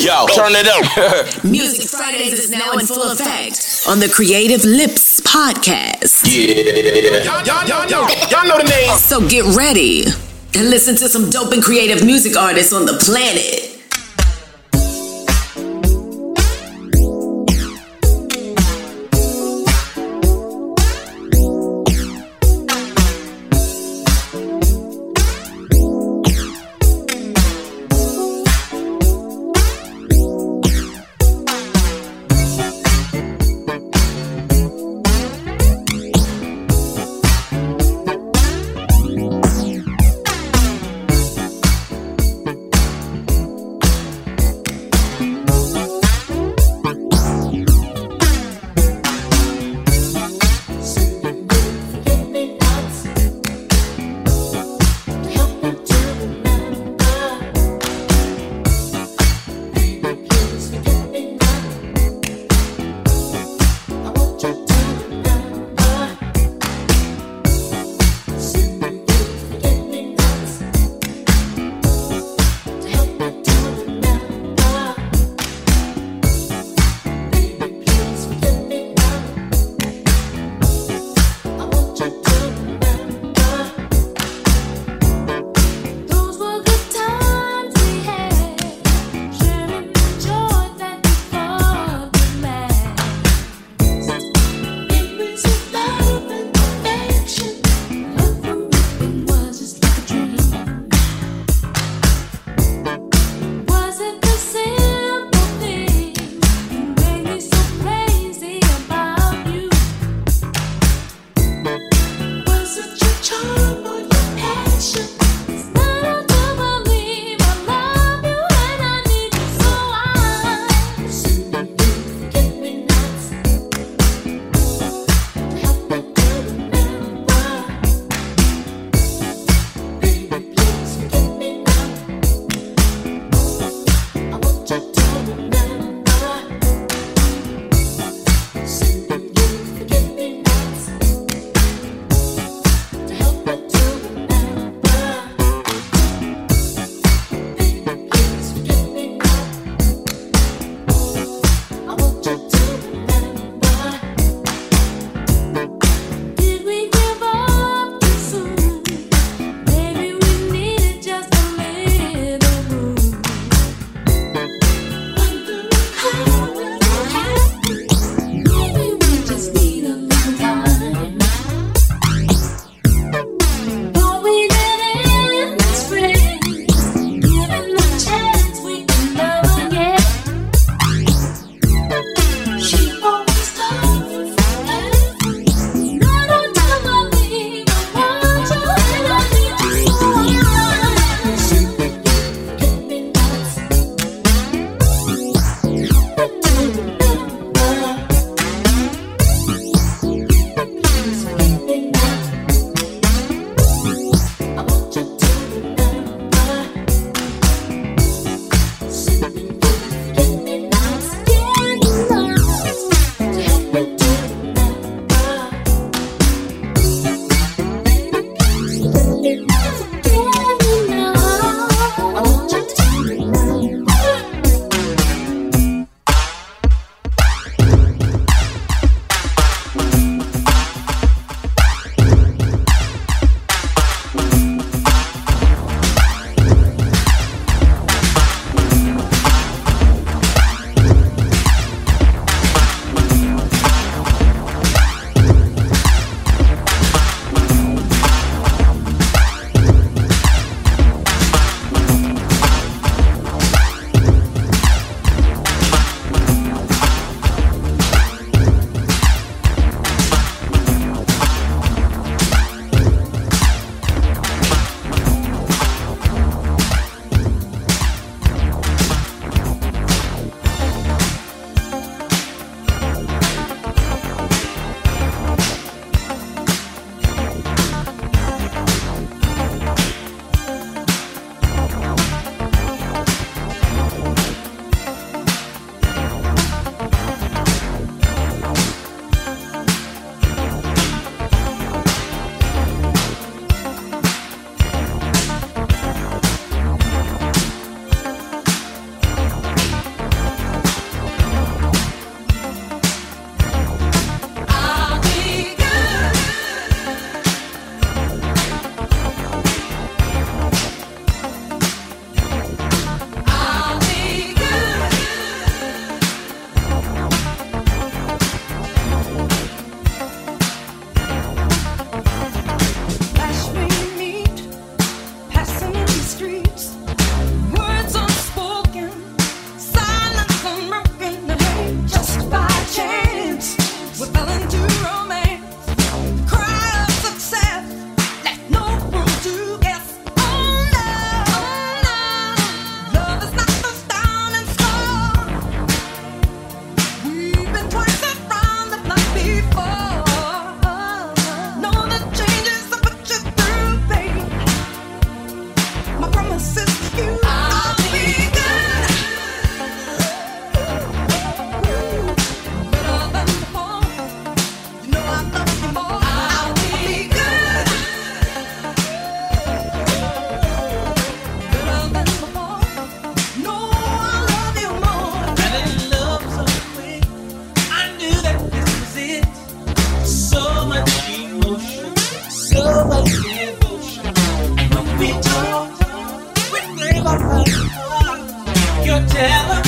Yo, turn it up. Music Fridays is now in full effect on the Creative Lips podcast. yeah. Y'all, y'all, y'all, y'all, y'all know the name. So get ready and listen to some dope and creative music artists on the planet. chit Telephone line.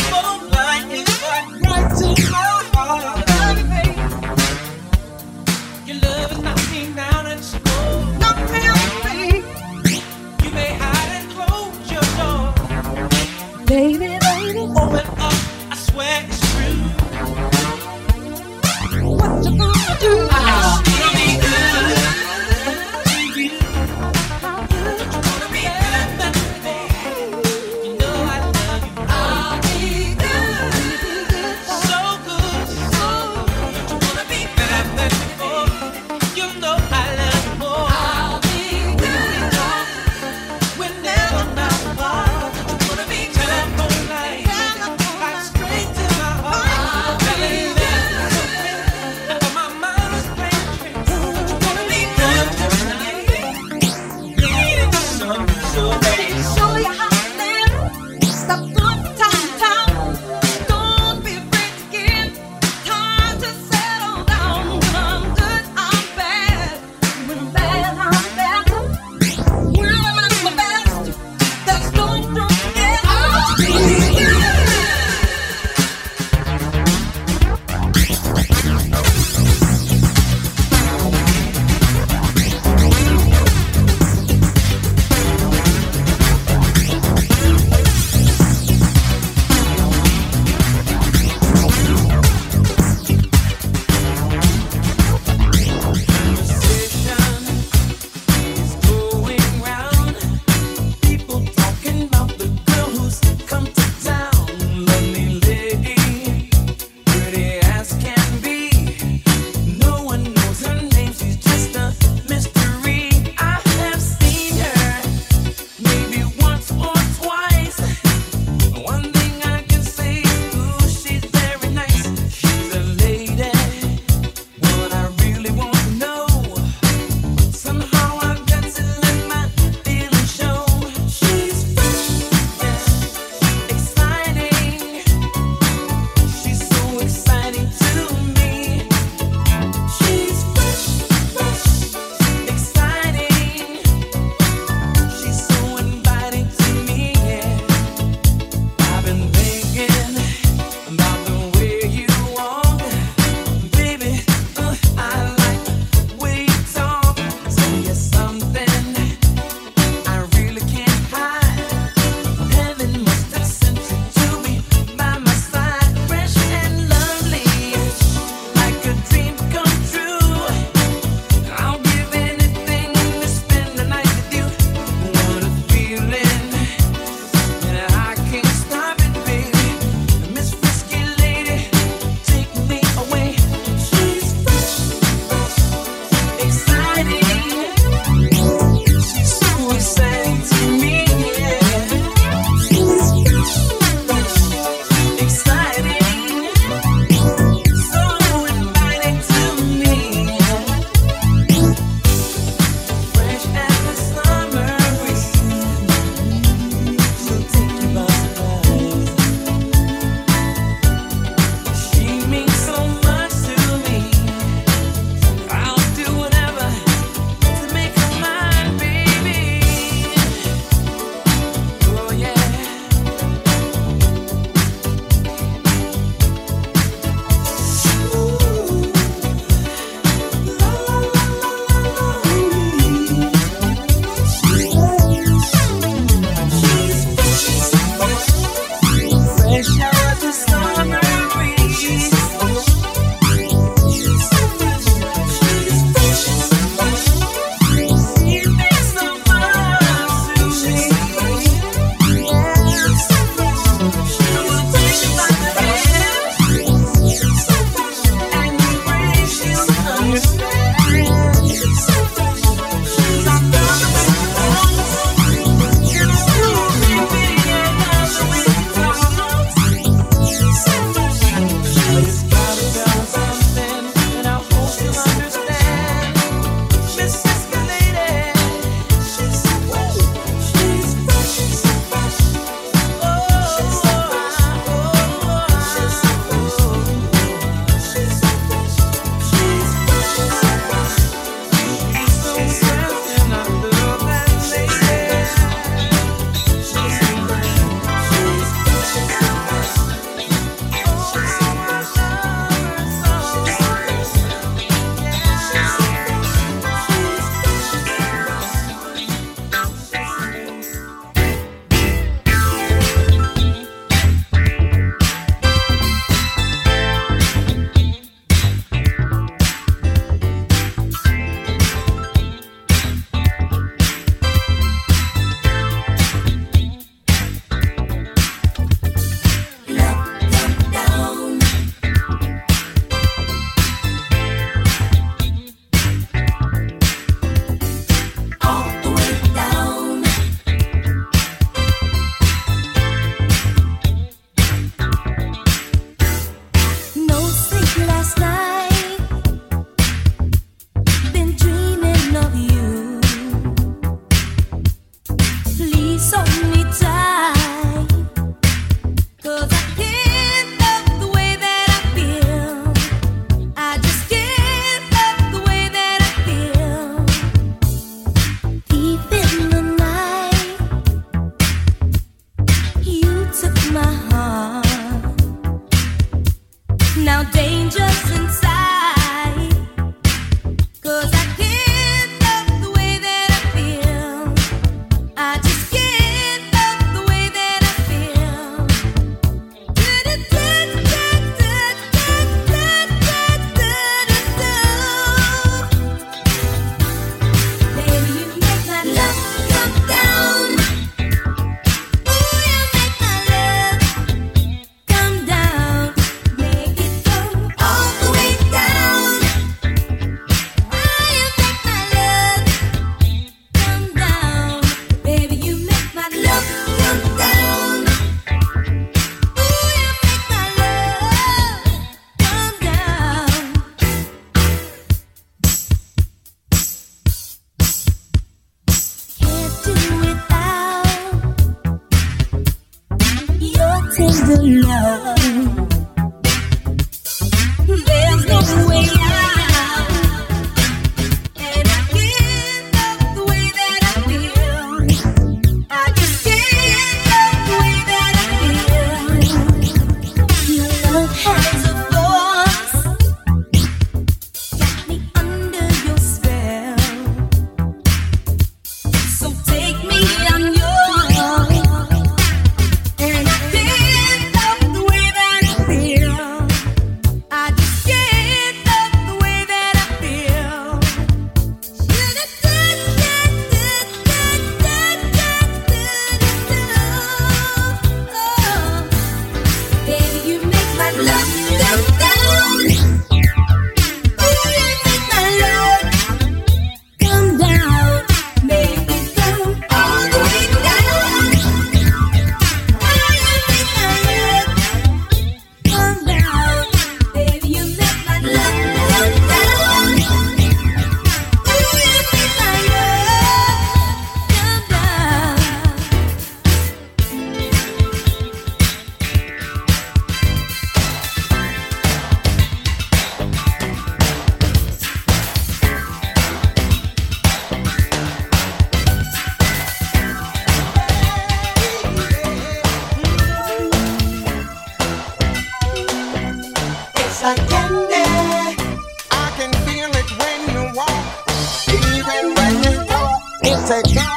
America.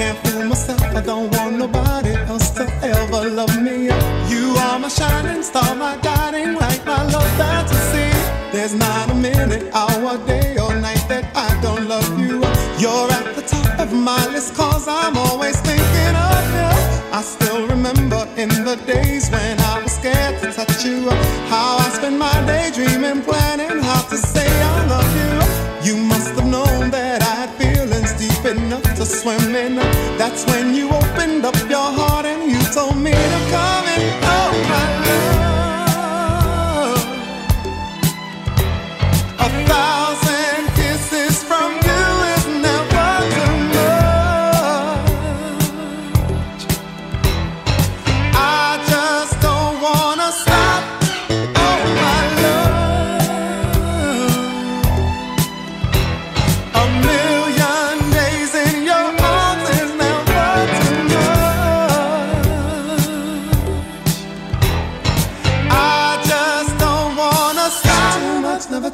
can't fool myself. I don't want nobody else to ever love me. You are my shining star, my guiding light, my love fantasy. There's not a minute, hour, day, or night that I don't love you. You're at the top of my list, cause I'm always thinking of you. I still remember in the days when I was scared to touch you, how I spent my day dreaming, planning.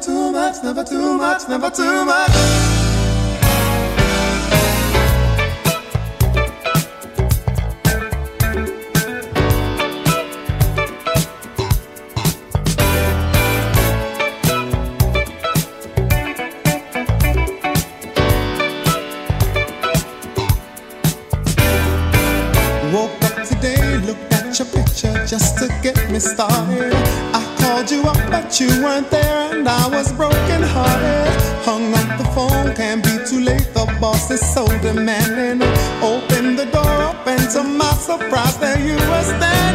Too much, never too much, never too much. Woke up today, looked at your picture just to get me started. I called you up, but you weren't there, and I was broken hearted. Hung up the phone, can't be too late. The boss is so demanding. Open the door up, and to my surprise, there you were standing.